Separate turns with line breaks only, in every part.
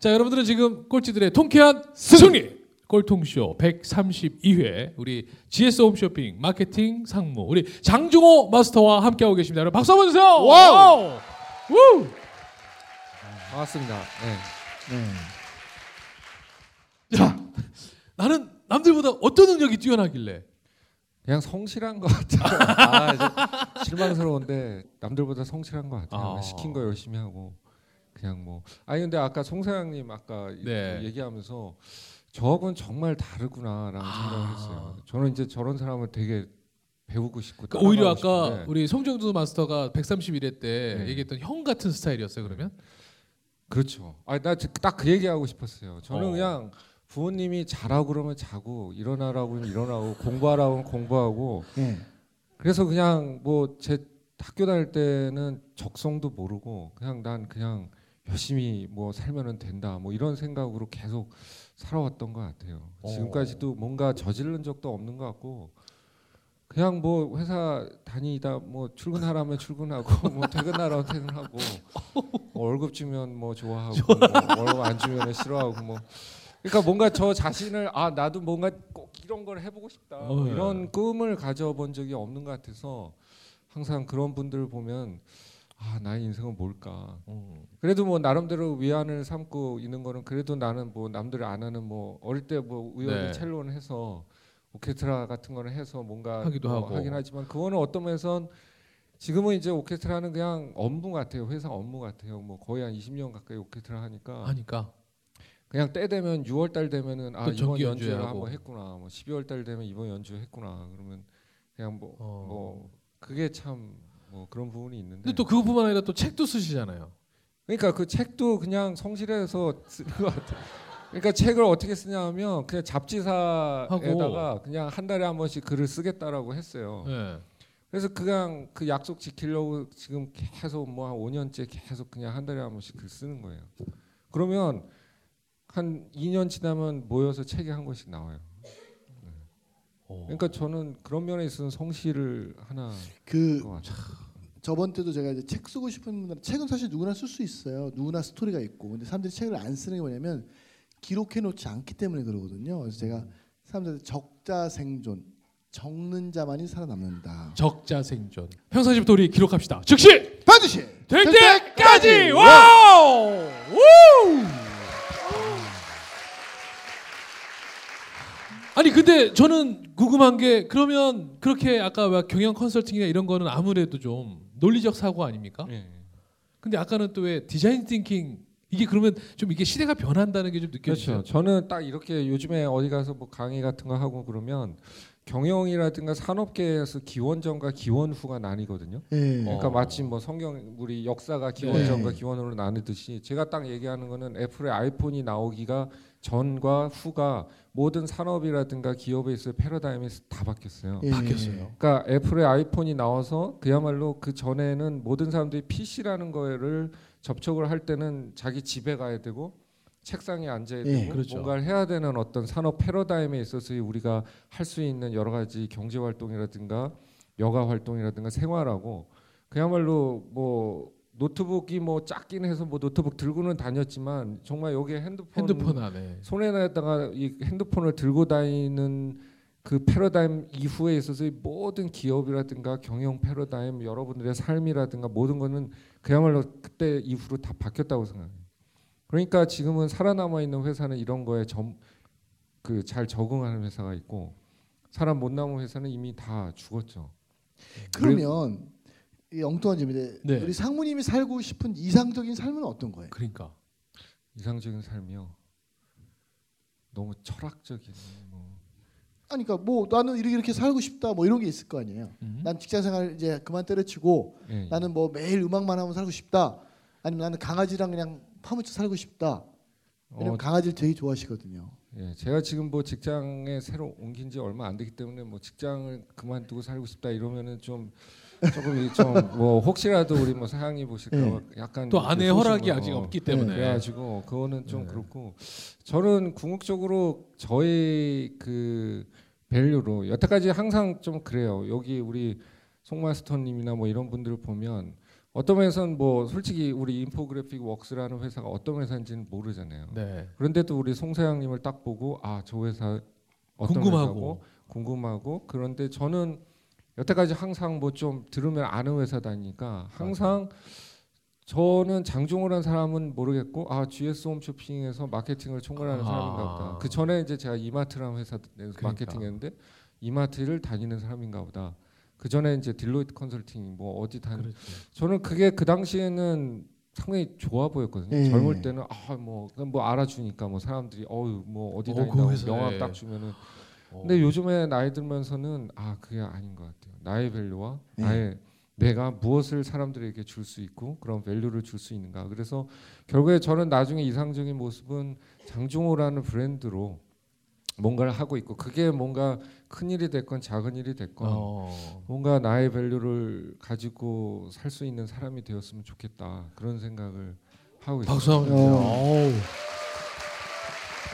자, 여러분들은 지금 꼴찌들의 통쾌한 승리! 꼴통쇼 132회 우리 GS 홈쇼핑 마케팅 상무 우리 장중호 마스터와 함께하고 계십니다. 여러분 박수 한번 주세요.
와우!
우!
반갑습니다. 네.
자, 나는 남들보다 어떤 능력이 뛰어나길래
그냥 성실한 것 같아요. 아, 이제 실망스러운데 남들보다 성실한 것 같아요.
아.
시킨 거 열심히 하고 그냥 뭐. 아니 근데 아까 송사장님 아까
네.
얘기하면서 저하고는 정말 다르구나라는
아.
생각을 했어요. 저는 이제 저런 사람을 되게 배우고 싶고
그러니까 오히려 아까
싶은데
우리 송정두 마스터가 131회 때
네.
얘기했던 형 같은 스타일이었어요. 그러면
그렇죠. 아나딱 그 얘기하고 싶었어요. 저는
어.
그냥 부모님이 자라고 그러면 자고 일어나라고 하면 일어나고 공부하라고 하면 공부하고
예.
그래서 그냥 뭐 제 학교 다닐 때는 적성도 모르고 그냥 난 그냥 열심히 뭐 살면은 된다 뭐 이런 생각으로 계속 살아왔던 것 같아요.
어.
지금까지도 뭔가 저지른 적도 없는 것 같고 그냥 뭐 회사 다니다 뭐 출근하라면 출근하고 뭐 퇴근하라면 퇴근하고 뭐 월급 주면 뭐 좋아하고 뭐 월급 안 주면 싫어하고 뭐 그러니까 뭔가 저 자신을 아 나도 뭔가 꼭 이런 걸 해보고 싶다 뭐. 이런 꿈을 가져본 적이 없는 것 같아서 항상 그런 분들을 보면 아 나의 인생은 뭘까 그래도 뭐 나름대로 위안을 삼고 있는 거는 그래도 나는 뭐 남들이 안 하는 뭐 어릴 때 뭐 우연히
네.
첼로는 해서 오케스트라 같은 거는 해서 뭔가
하기도
뭐
하고.
하긴 하지만 그거는 어떤 면에선 지금은 이제 오케스트라는 그냥 업무 같아요 회사 업무 같아요 뭐 거의 한 20년 가까이 오케스트라 하니까
하니까
그냥 때 되면 6월 달 되면은
아또
이번
연주회하고.
한번 했구나 뭐 12월 달 되면 이번 연주 했구나 그러면 그냥 뭐
어.
뭐 그게 참 뭐 그런 부분이 있는데
근데 또 그것뿐만 아니라 또 책도 쓰시잖아요.
그러니까 그 책도 그냥 성실해서 쓰는 것 같아요. 그러니까 책을 어떻게 쓰냐면 그냥 잡지사에다가 그냥 한 달에 한 번씩 글을 쓰겠다라고 했어요.
네.
그래서 그냥 그 약속 지키려고 지금 계속 뭐 한 5년째 계속 그냥 한 달에 한 번씩 글 쓰는 거예요. 그러면 한 2년 지나면 모여서 책이 한 권씩 나와요.
오.
그러니까 저는 그런 면에 있어서 성실을 하나 그것 같아요.
저번 때도 제가 이제 책 쓰고 싶은 책은 사실 누구나 쓸 수 있어요. 누구나 스토리가 있고. 근데 사람들이 책을 안 쓰는 게 뭐냐면 기록해 놓지 않기 때문에 그러거든요. 그래서 제가 사람들한테 적자 생존, 적는 자만이 살아남는다.
적자 생존. 평상시부터 우리 기록합시다. 즉시
반드시
될 때까지 와우! 우! 아니 근데 저는 궁금한 게 그러면 그렇게 아까 막 경영 컨설팅이나 이런 거는 아무래도 좀 논리적 사고 아닙니까?
예.
근데 아까는 또 왜 디자인 띵킹 이게 그러면 좀 이게 시대가 변한다는 게 좀 느껴지죠.
그렇죠. 저는 딱 이렇게 요즘에 어디 가서 뭐 강의 같은 거 하고 그러면 경영이라든가 산업계에서 기원전과 기원후가 나뉘거든요.
예.
그러니까
어.
마치 뭐 성경 우리 역사가 기원전과
네.
기원으로 나누듯이 제가 딱 얘기하는 거는 애플의 아이폰이 나오기가 전과 후가 모든 산업이라든가 기업에 있어의 패러다임이 다 바뀌었어요.
예.
바뀌었어요.
그러니까 애플의 아이폰이 나와서 그야말로 그 전에는 모든 사람들이 PC라는 거를 접촉을 할 때는 자기 집에 가야 되고 책상에 앉아야
예,
되고
그렇죠.
뭔가를 해야 되는 어떤 산업 패러다임에 있어서 우리가 할 수 있는 여러 가지 경제 활동이라든가 여가 활동이라든가 생활하고 그야말로 뭐 노트북이 뭐 작긴 해서 뭐 노트북 들고는 다녔지만 정말 여기에 핸드폰,
핸드폰 안에
손에다가 이 핸드폰을 들고 다니는 그 패러다임 이후에 있어서의 모든 기업이라든가 경영 패러다임 여러분들의 삶이라든가 모든 거는 그야말로 그때 이후로 다 바뀌었다고 생각해요. 그러니까 지금은 살아남아 있는 회사는 이런 거에 그 잘 적응하는 회사가 있고 사람 못 남은 회사는 이미 다 죽었죠.
그러면 이 엉뚱한 질문인데
네.
우리 상무님이 살고 싶은 이상적인 삶은 어떤 거예요?
그러니까
이상적인 삶이요. 너무 철학적인 뭐
아니 그러니까 뭐 나는 이렇게 이렇게 살고 싶다 뭐 이런 게 있을 거 아니에요.
음.
난 직장 생활 이제 그만 때려치고
예, 예.
나는 뭐 매일 음악만 하면 살고 싶다. 아니면 나는 강아지랑 그냥 파묻혀 살고 싶다. 왜냐면
어,
강아지를 되게 좋아하시거든요.
예, 제가 지금 뭐 직장에 새로 옮긴 지 얼마 안 되기 때문에 뭐 직장을 그만두고 살고 싶다 이러면은 좀 조금 좀뭐 혹시라도 우리 뭐 사장님 보실까
예.
봐 약간
또 아내의 허락이. 아직 없기 때문에
그래가지고 그거는 좀
네.
그렇고 저는 궁극적으로 저의 그 value로 여태까지 항상 좀 그래요. 여기 우리 송마스터님이나 뭐 이런 분들을 보면 어떤 면에서는 뭐 솔직히 우리 인포그래픽 웍스라는 회사가 어떤 회사인지는 모르잖아요.
네.
그런데도 우리 송 사장님을 딱 보고 아 저 회사 어떤
궁금하고.
회사고 궁금하고 그런데 저는 여태까지 항상 뭐 좀 들으면 아는 회사 다니니까 항상 저는 장중호라는 사람은 모르겠고 아 GS 홈쇼핑에서 마케팅을 총괄하는
아.
사람인가 보다. 그 전에 이제 제가 이마트라는 회사에서
그러니까.
마케팅했는데 이마트를 다니는 사람인가 보다. 그 전에 이제 딜로이트 컨설팅 뭐 어디 다니
그렇죠.
저는 그게 그 당시에는 상당히 좋아 보였거든요.
예.
젊을 때는 아뭐 뭐 알아주니까 뭐 사람들이 어유 뭐 어디
어,
다닌다고
그.
명함 딱 주면은
어.
근데 요즘에 나이 들면서는 아 그게 아닌 것 같아요. 나의 value와
예.
나의 내가 무엇을 사람들에게 줄 수 있고 그런 밸류를 줄 수 있는가. 그래서 결국에 저는 나중에 이상적인 모습은 장종호라는 브랜드로 뭔가를 하고 있고 그게 뭔가 큰 일이 됐건 작은 일이 됐건
어.
뭔가 나의 밸류를 가지고 살 수 있는 사람이 되었으면 좋겠다 그런 생각을 하고 있어요.
박수 한번
어.
주세요.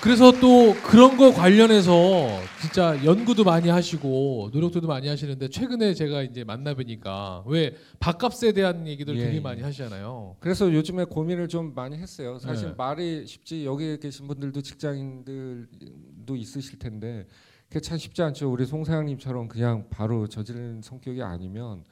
그래서 또 그런 거 관련해서 진짜 연구도 많이 하시고 노력도 많이 하시는데 최근에 제가 이제 만나 뵈니까 왜 밥값에 대한 얘기들
예,
되게
예.
많이 하시잖아요.
그래서 요즘에 고민을 좀 많이 했어요. 사실
네.
말이 쉽지 여기 계신 분들도 직장인들도 있으실 텐데 그게 참 쉽지 않죠. 우리 송 사장님처럼 그냥 바로 저지르는 성격이 아니면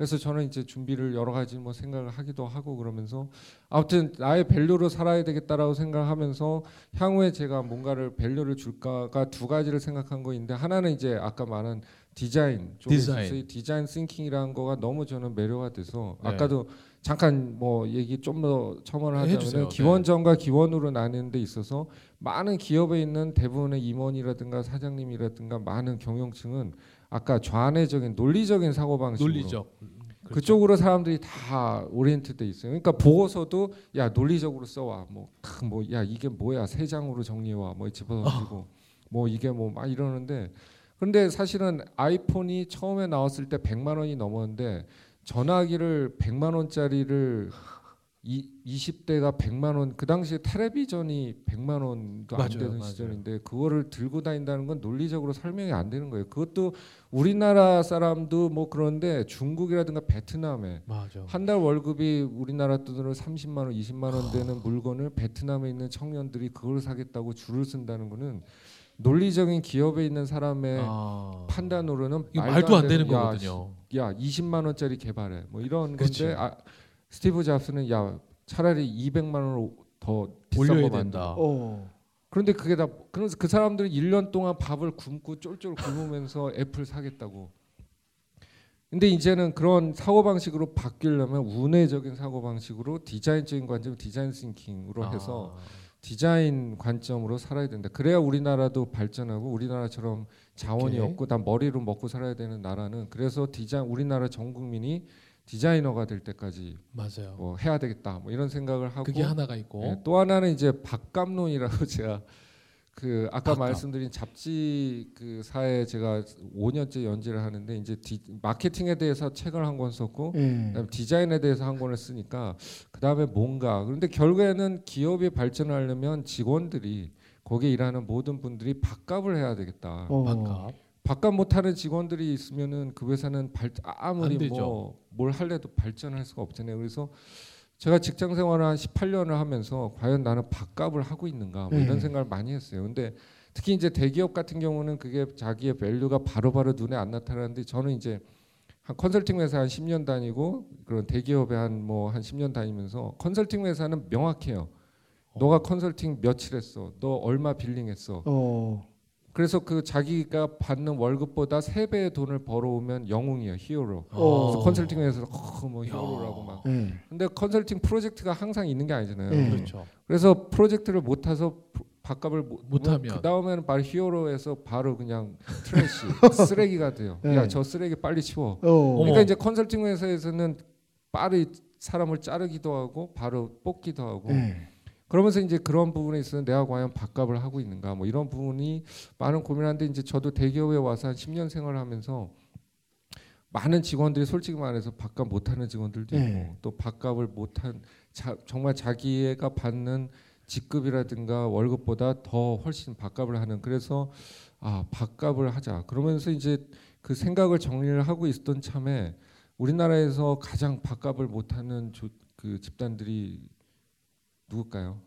그래서 저는 이제 준비를 여러 가지 뭐 생각을 하기도 하고 그러면서 아무튼 나의 value로 살아야 되겠다라고 생각하면서 향후에 제가 뭔가를 value를 줄까가 두 가지를 생각한 거인데 하나는 이제 아까 말한 디자인 쪽에
디자인.
design thinking이라는 거가 너무 저는 매료가 돼서
네.
아까도 잠깐 뭐 얘기 좀 더 첨언을
네, 해주세요.
하자면 기원전과 기원으로 나뉘는 데 있어서 많은 기업에 있는 대부분의 임원이라든가 사장님이라든가 많은 경영층은 아까 좌뇌적인 논리적인 사고 방식으로.
논리적. 그렇죠.
그쪽으로 사람들이 다 오리엔트돼 있어요. 그러니까 보고서도 야 논리적으로 써와. 뭐뭐야 이게 뭐야? 세 장으로 정리해와. 뭐 집어던지고. 뭐 이게 뭐 막 이러는데. 근데 사실은 아이폰이 처음에 나왔을 때 100만 원이 넘었는데 전화기를 100만 원짜리를 이 20대가 100만 원 그 당시에 텔레비전이 100만 원도 안
맞아요,
되는
맞아요.
시절인데 그거를 들고 다닌다는 건 논리적으로 설명이 안 되는 거예요. 그것도 우리나라 사람도 뭐 그런데 중국이라든가 베트남에. 한 달 월급이 우리나라 돈으로 30만 원, 20만 원 되는 물건을 베트남에 있는 청년들이 그걸 사겠다고 줄을 쓴다는 거는 논리적인 기업에 있는 사람의
아.
판단으로는
이거 말도 안 되는
야,
거거든요.
야 20만 원짜리 개발해 뭐 이런
그쵸.
건데 아, 스티브 잡스는 야 차라리 200만 원으로 더 비싼
올려야
거
된다.
만들어.
어.
그런데 그게 다 그래서 그 사람들은 1년 동안 밥을 굶고 쫄쫄 굶으면서 애플 사겠다고. 근데 이제는 그런 사고 방식으로 바뀌려면 우뇌적인 사고 방식으로 디자인적인 관점, design thinking으로 해서
아.
디자인 관점으로 살아야 된다. 그래야 우리나라도 발전하고 우리나라처럼 자원이
오케이.
없고 다 머리로 먹고 살아야 되는 나라는 그래서 디자인 우리나라 전 국민이 디자이너가 될 때까지
맞아요.
뭐 해야 되겠다. 뭐 이런 생각을 하고
그게 하나가 있고
네, 또 하나는 이제 밥감론이라고 제가 그 아까
밥값.
말씀드린 잡지 그 사에 제가 5년째 연재를 하는데 이제 디, 마케팅에 대해서 책을 한 권 썼고
예.
그다음에 디자인에 대해서 한 권을 쓰니까 그다음에 뭔가 그런데 결국에는 기업이 발전하려면 직원들이 거기에 일하는 모든 분들이 밥값을 해야 되겠다.
어.
밥값.
밥값 못하는 직원들이 있으면은 그 회사는 발, 아무리. 뭐 뭘 할래도 발전할 수가 없잖아요. 그래서 제가 직장 생활을 한 18년을 하면서 과연 나는 밥값을 하고 있는가 뭐 이런
네.
생각을 많이 했어요. 근데 특히 이제 대기업 같은 경우는 그게 자기의 value가 바로 바로 눈에 안 나타나는데 저는 이제 한 컨설팅 회사 한 10년 다니고 그런 대기업에 한 뭐 한 10년 다니면서 컨설팅 회사는 명확해요. 너가 컨설팅 며칠 했어. 너 얼마 billing했어.
어.
그래서 그 자기가 받는 월급보다 세 배의 돈을 벌어오면 영웅이에요, 히어로.
어.
그래서 컨설팅에서 어, 뭐 히어로라고 막.
예.
근데 컨설팅 프로젝트가 항상 있는 게 아니잖아요.
네.
그렇죠.
그래서 프로젝트를 못 타서 프- 밥값을 못,
못하면.
그 다음에는 바로 히어로에서 바로 그냥 trash 쓰레기가 돼요.
네.
야저 쓰레기 빨리 치워.
어.
그러니까. 이제 컨설팅 회사에서는 빠르게 사람을 자르기도 하고 바로 뽑기도 하고
예.
그러면서 이제 그런 부분에 있어서 내가 과연 밥값을 하고 있는가 뭐 이런 부분이 많은 고민하는데 이제 저도 대기업에 와서 한 10년 생활을 하면서 많은 직원들이 솔직히 말해서 밥값 못하는 직원들도 있고
네.
또 밥값을 못한 자, 정말 자기가 받는 직급이라든가 월급보다 더 훨씬 밥값을 하는 그래서 아 밥값을 하자 그러면서 이제 그 생각을 정리를 하고 있었던 참에 우리나라에서 가장 밥값을 못하는 조, 그 집단들이 누굴까요?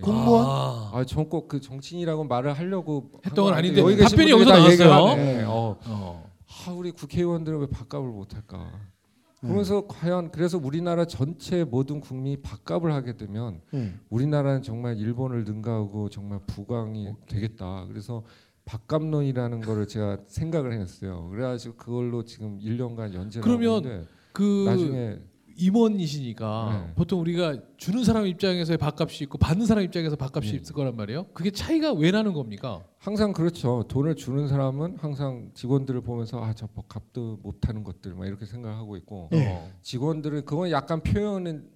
공무원?
아,
아, 전 꼭 그 정치인이라고 말을 하려고
했던
건한
아닌데
여기
답변이 여기서 나왔어요.
하네. 어.
어.
아, 우리 국회의원들은 왜 밥값을 못할까?
네.
그러면서 과연 그래서 우리나라 전체 모든 국민이 밥값을 하게 되면
네.
우리나라는 정말 일본을 능가하고 정말 부강이 되겠다. 그래서 밥값론이라는 거를 제가 생각을 했어요. 그래가지고 그걸로 지금 1년간 연재를
그러면
하고 있는데
그
나중에
임원이시니까
네.
보통 우리가 주는 사람 입장에서의 밥값이 있고 받는 사람 입장에서 밥값이
네.
있을 거란 말이에요. 그게 차이가 왜 나는 겁니까?
항상 그렇죠. 돈을 주는 사람은 항상 직원들을 보면서 아저 값도 못하는 것들 막 이렇게 생각하고 있고
네.
어.
직원들은 그건 약간 표현은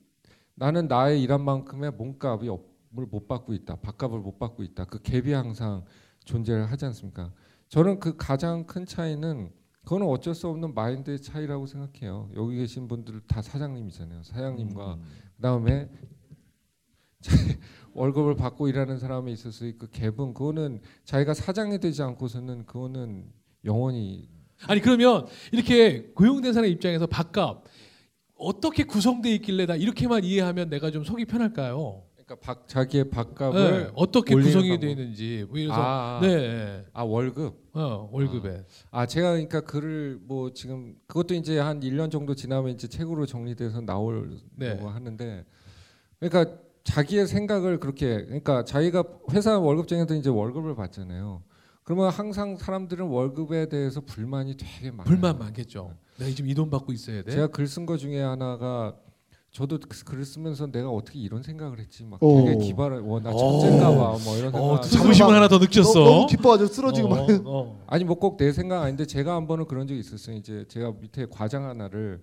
나는 나의 일한 만큼의 몸값이 업을 못 받고 있다. 밥값을 못 받고 있다. 그 갭이 항상 존재를 하지 않습니까? 저는 그 가장 큰 차이는 그거는 어쩔 수 없는 마인드의 차이라고 생각해요. 여기 계신 분들 다 사장님이잖아요. 사장님과
음.
그다음에 월급을 받고 일하는 사람이 있어서 그 갭은 그거는 자기가 사장이 되지 않고서는 그거는 영원히
아니 그러면 이렇게 고용된 사람 입장에서 밥값 어떻게 구성돼 있길래 나 이렇게만 이해하면 내가 좀 속이 편할까요?
그러니까 박, 자기의
네,
밥값을
어떻게
올리는
구성이. 되어 있는지 뭐 이래서
아,
네,
아 월급
어, 월급에
아 제가 그러니까 글을 뭐 지금 그것도 이제 한 1년 정도 지나면 이제 책으로 정리돼서 나오려고
네.
하는데 그러니까 자기의 생각을 그렇게 그러니까 자기가 회사 월급쟁이도 이제 월급을 받잖아요. 그러면 항상 사람들은 월급에 대해서 불만이 되게 많아요.
불만 많겠죠. 내가 지금 이 돈 받고 있어야 돼.
제가 글 쓴 거 중에 하나가 저도 그 글을 쓰면서 내가 어떻게 이런 생각을 했지 막
오.
되게 기발해 와나
오.
천재인가 봐 뭐 이런 생각
어,
스스로
자부심을
막
하나 더 느꼈어.
너무, 너무 기뻐가지고 쓰러지고 막.
어, 어.
아니 뭐 꼭 내 생각 아닌데 제가 한 번은 그런 적이 있었어요. 이제 제가 밑에 과장 하나를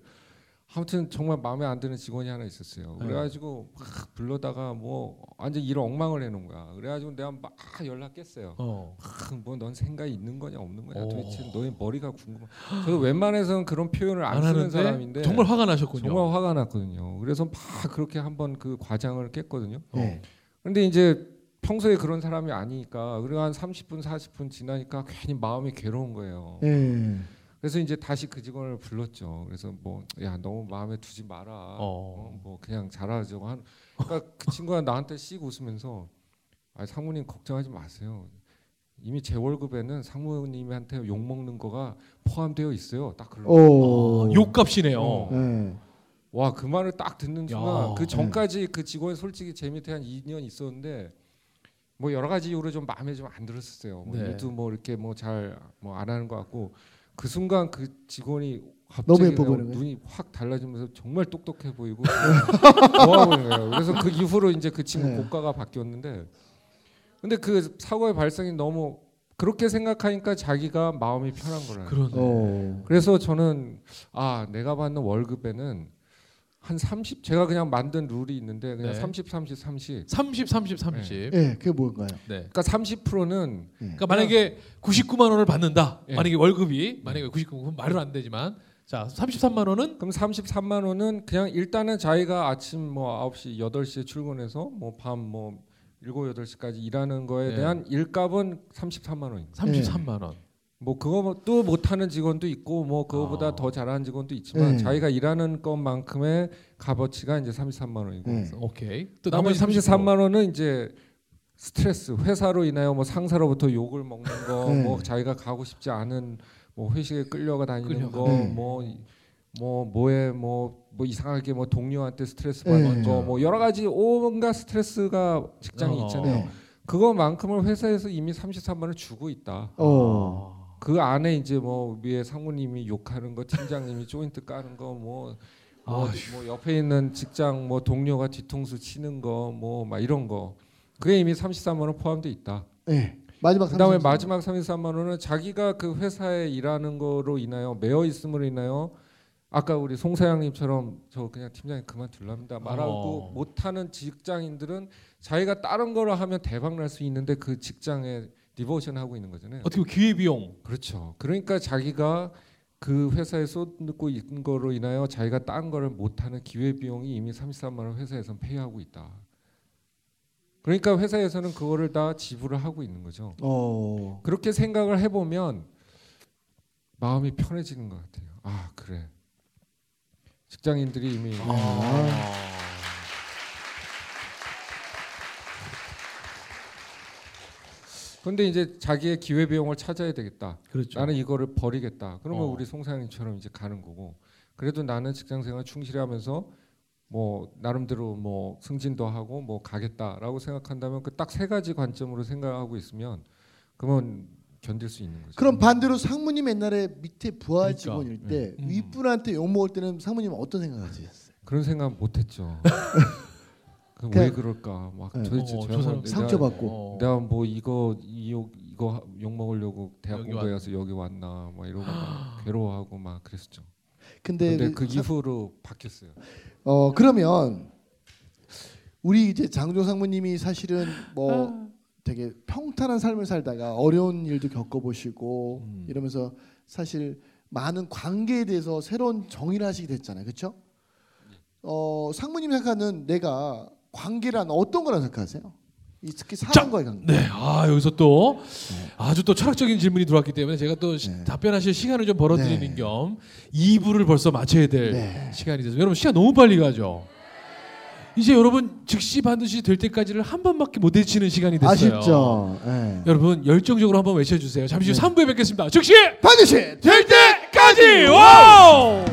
아무튼 정말 마음에 안 드는 직원이 하나 있었어요.
네.
그래가지고 막 불러다가 뭐 완전 일 엉망을 해놓은 거야. 그래가지고 내가 막 연락했어요.
어.
뭐넌 생각이 있는 거냐 없는 거냐
오.
도대체 너의 머리가 궁금해. 저도 웬만해서는 그런 표현을 안,
안
쓰는
하는데
사람인데
정말 화가 나셨군요.
정말 화가 났거든요. 그래서 막 그렇게 한번 그 과장을 깼거든요.
네.
근데 이제 평소에 그런 사람이 아니니까 그리고 한 30분 40분 지나니까 괜히 마음이 괴로운 거예요.
네.
그래서 이제 다시 그 직원을 불렀죠. 그래서 뭐 야 너무 마음에 두지 마라.
어.
어, 뭐 그냥 잘하자고 한. 그러니까 그 친구가 나한테 씩 웃으면서 아 상무님 걱정하지 마세요. 이미 제 월급에는 상무님한테 욕 먹는 거가 포함되어 있어요. 딱 그러.
오.
어, 욕값이네요.
어.
네.
와그 말을 딱 듣는 순간
야.
그 전까지 그 직원이 솔직히 제 밑에 한 2년 있었는데 뭐 여러 가지 이유로 좀 마음에 좀 안 들었었어요. 뭐
네.
일도 뭐 이렇게 뭐 잘 뭐 안 하는 것 같고 그 순간 그 직원이
너무
갑자기
예뻐 보이는?
눈이 확 달라지면서 정말 똑똑해 보이고 좋아 보이는 거예요. 그래서 그 이후로 이제 그 친구
네.
고가가 바뀌었는데 근데 그 사고의 발생이 너무 그렇게 생각하니까 자기가 마음이 편한 거라요.
그러네.
오.
그래서 저는 아 내가 받는 월급에는 한 30 제가 그냥 만든 룰이 있는데 그냥
네.
30 30 30
30 30 30.
네, 그게 뭔가요?
네.
그러니까 30%는
그러니까 만약에 99만 원을 받는다.
예.
만약에 월급이 만약에 99만 말은 안 되지만 자 33만 원은
그럼 33만 원은 그냥 일단은 자기가 아침 뭐 9시 8시에 출근해서 뭐 밤뭐 7, 8시까지 일하는 거에
네.
대한 일값은 33만 원입니다.
33만 원.
뭐 그거 또 못하는 직원도 있고 뭐 그거보다
아.
더 잘하는 직원도 있지만
네.
자기가 일하는 것만큼의 값어치가 이제 33만 원이고
네.
오케이. 또
나머지
나머지
33만 원은 이제 스트레스 회사로 인하여 뭐 상사로부터 욕을 먹는 거
네.
뭐 자기가 가고 싶지 않은 뭐 회식에 끌려가 다니는
끌려가.
거
네.
뭐뭐 뭐에 뭐, 뭐 이상하게 뭐 동료한테 스트레스
네.
받는 거 뭐 여러 가지 온갖 스트레스가 직장에
어.
있잖아요.
네.
그거만큼을 회사에서 이미 33만 원을 주고 있다.
어.
아.
그 안에 이제 뭐 위에 상무님이 욕하는 거, 팀장님이 조인트 까는 거, 뭐, 뭐. 뭐 옆에 있는 직장 뭐 동료가 뒤통수 치는 거, 뭐 막 이런 거, 그게 이미 33만 원 포함돼 있다.
네. 마지막
그다음에
33.
마지막 33만 원은 자기가 그 회사에 일하는 거로 인하여 매여 있음으로 인하여 아까 우리 송 사장님처럼 저 그냥 팀장님 그만 둘랍니다 말하고
어.
못하는 직장인들은 자기가 다른 거를 하면 대박 날 수 있는데 그 직장에 디보션 하고 있는 거잖아요.
어떻게 기회 비용.
그렇죠. 그러니까 자기가 그 회사에 쏟고 있는 거로 인하여 자기가 딴 거를 못하는 기회 비용이 이미 33만 원 회사에선 페이하고 있다. 그러니까 회사에서는 그거를 다 지불을 하고 있는 거죠.
어.
그렇게 생각을 해보면 마음이 편해지는 것 같아요. 아 그래. 직장인들이 이미
아.
근데 이제 자기의 기회 비용을 찾아야 되겠다.
그렇죠.
나는 이거를 버리겠다. 그러면
어.
우리 송사장님처럼 이제 가는 거고. 그래도 나는 직장 생활 충실히 하면서 뭐 나름대로 뭐 승진도 하고 뭐 가겠다라고 생각한다면 그 딱 세 가지 관점으로 생각하고 있으면 그러면 견딜 수 있는 거죠.
그럼 반대로 상무님 옛날에 밑에 부하
그러니까.
직원일 때
음.
윗분한테 욕 먹을 때는 상무님은 어떤 생각하셨어요?
그런 생각 못 했죠. 그
그냥-
왜 그럴까? 막
네.
도대체
어, 저저 사람
상처받고.
어.
내가 뭐 이거 이욕 이거 욕 먹으려고 대학
여기
공부해 와서 여기 왔나 막 이러고 막 괴로워하고 막 그랬었죠.
근데,
근데 그
사-
이후로 바뀌었어요.
어 그러면 우리 이제 장종 상무님이 사실은 뭐
아.
되게 평탄한 삶을 살다가 어려운 일도 겪어보시고
음.
이러면서 사실 많은 관계에 대해서 새로운 정의를 하시게 됐잖아요, 그렇죠? 어 상무님 생각하는 내가 관계란 어떤 거라 생각하세요? 이 특히 사람과의 관계.
네, 아 여기서 또 아주 또 철학적인 질문이 들어왔기 때문에 제가 또 시-
네.
답변하실 시간을 좀 벌어드리는
네.
겸 2부를 벌써 마쳐야 될
네.
시간이 돼서 여러분 시간 너무 빨리 가죠. 이제 여러분 즉시 반드시 될 때까지를 한 번밖에 못 외치는 시간이 됐어요.
아쉽죠. 예.
여러분 열정적으로 한번 외쳐주세요. 잠시 후
네.
3부에 뵙겠습니다. 즉시
반드시
될 때까지 와우!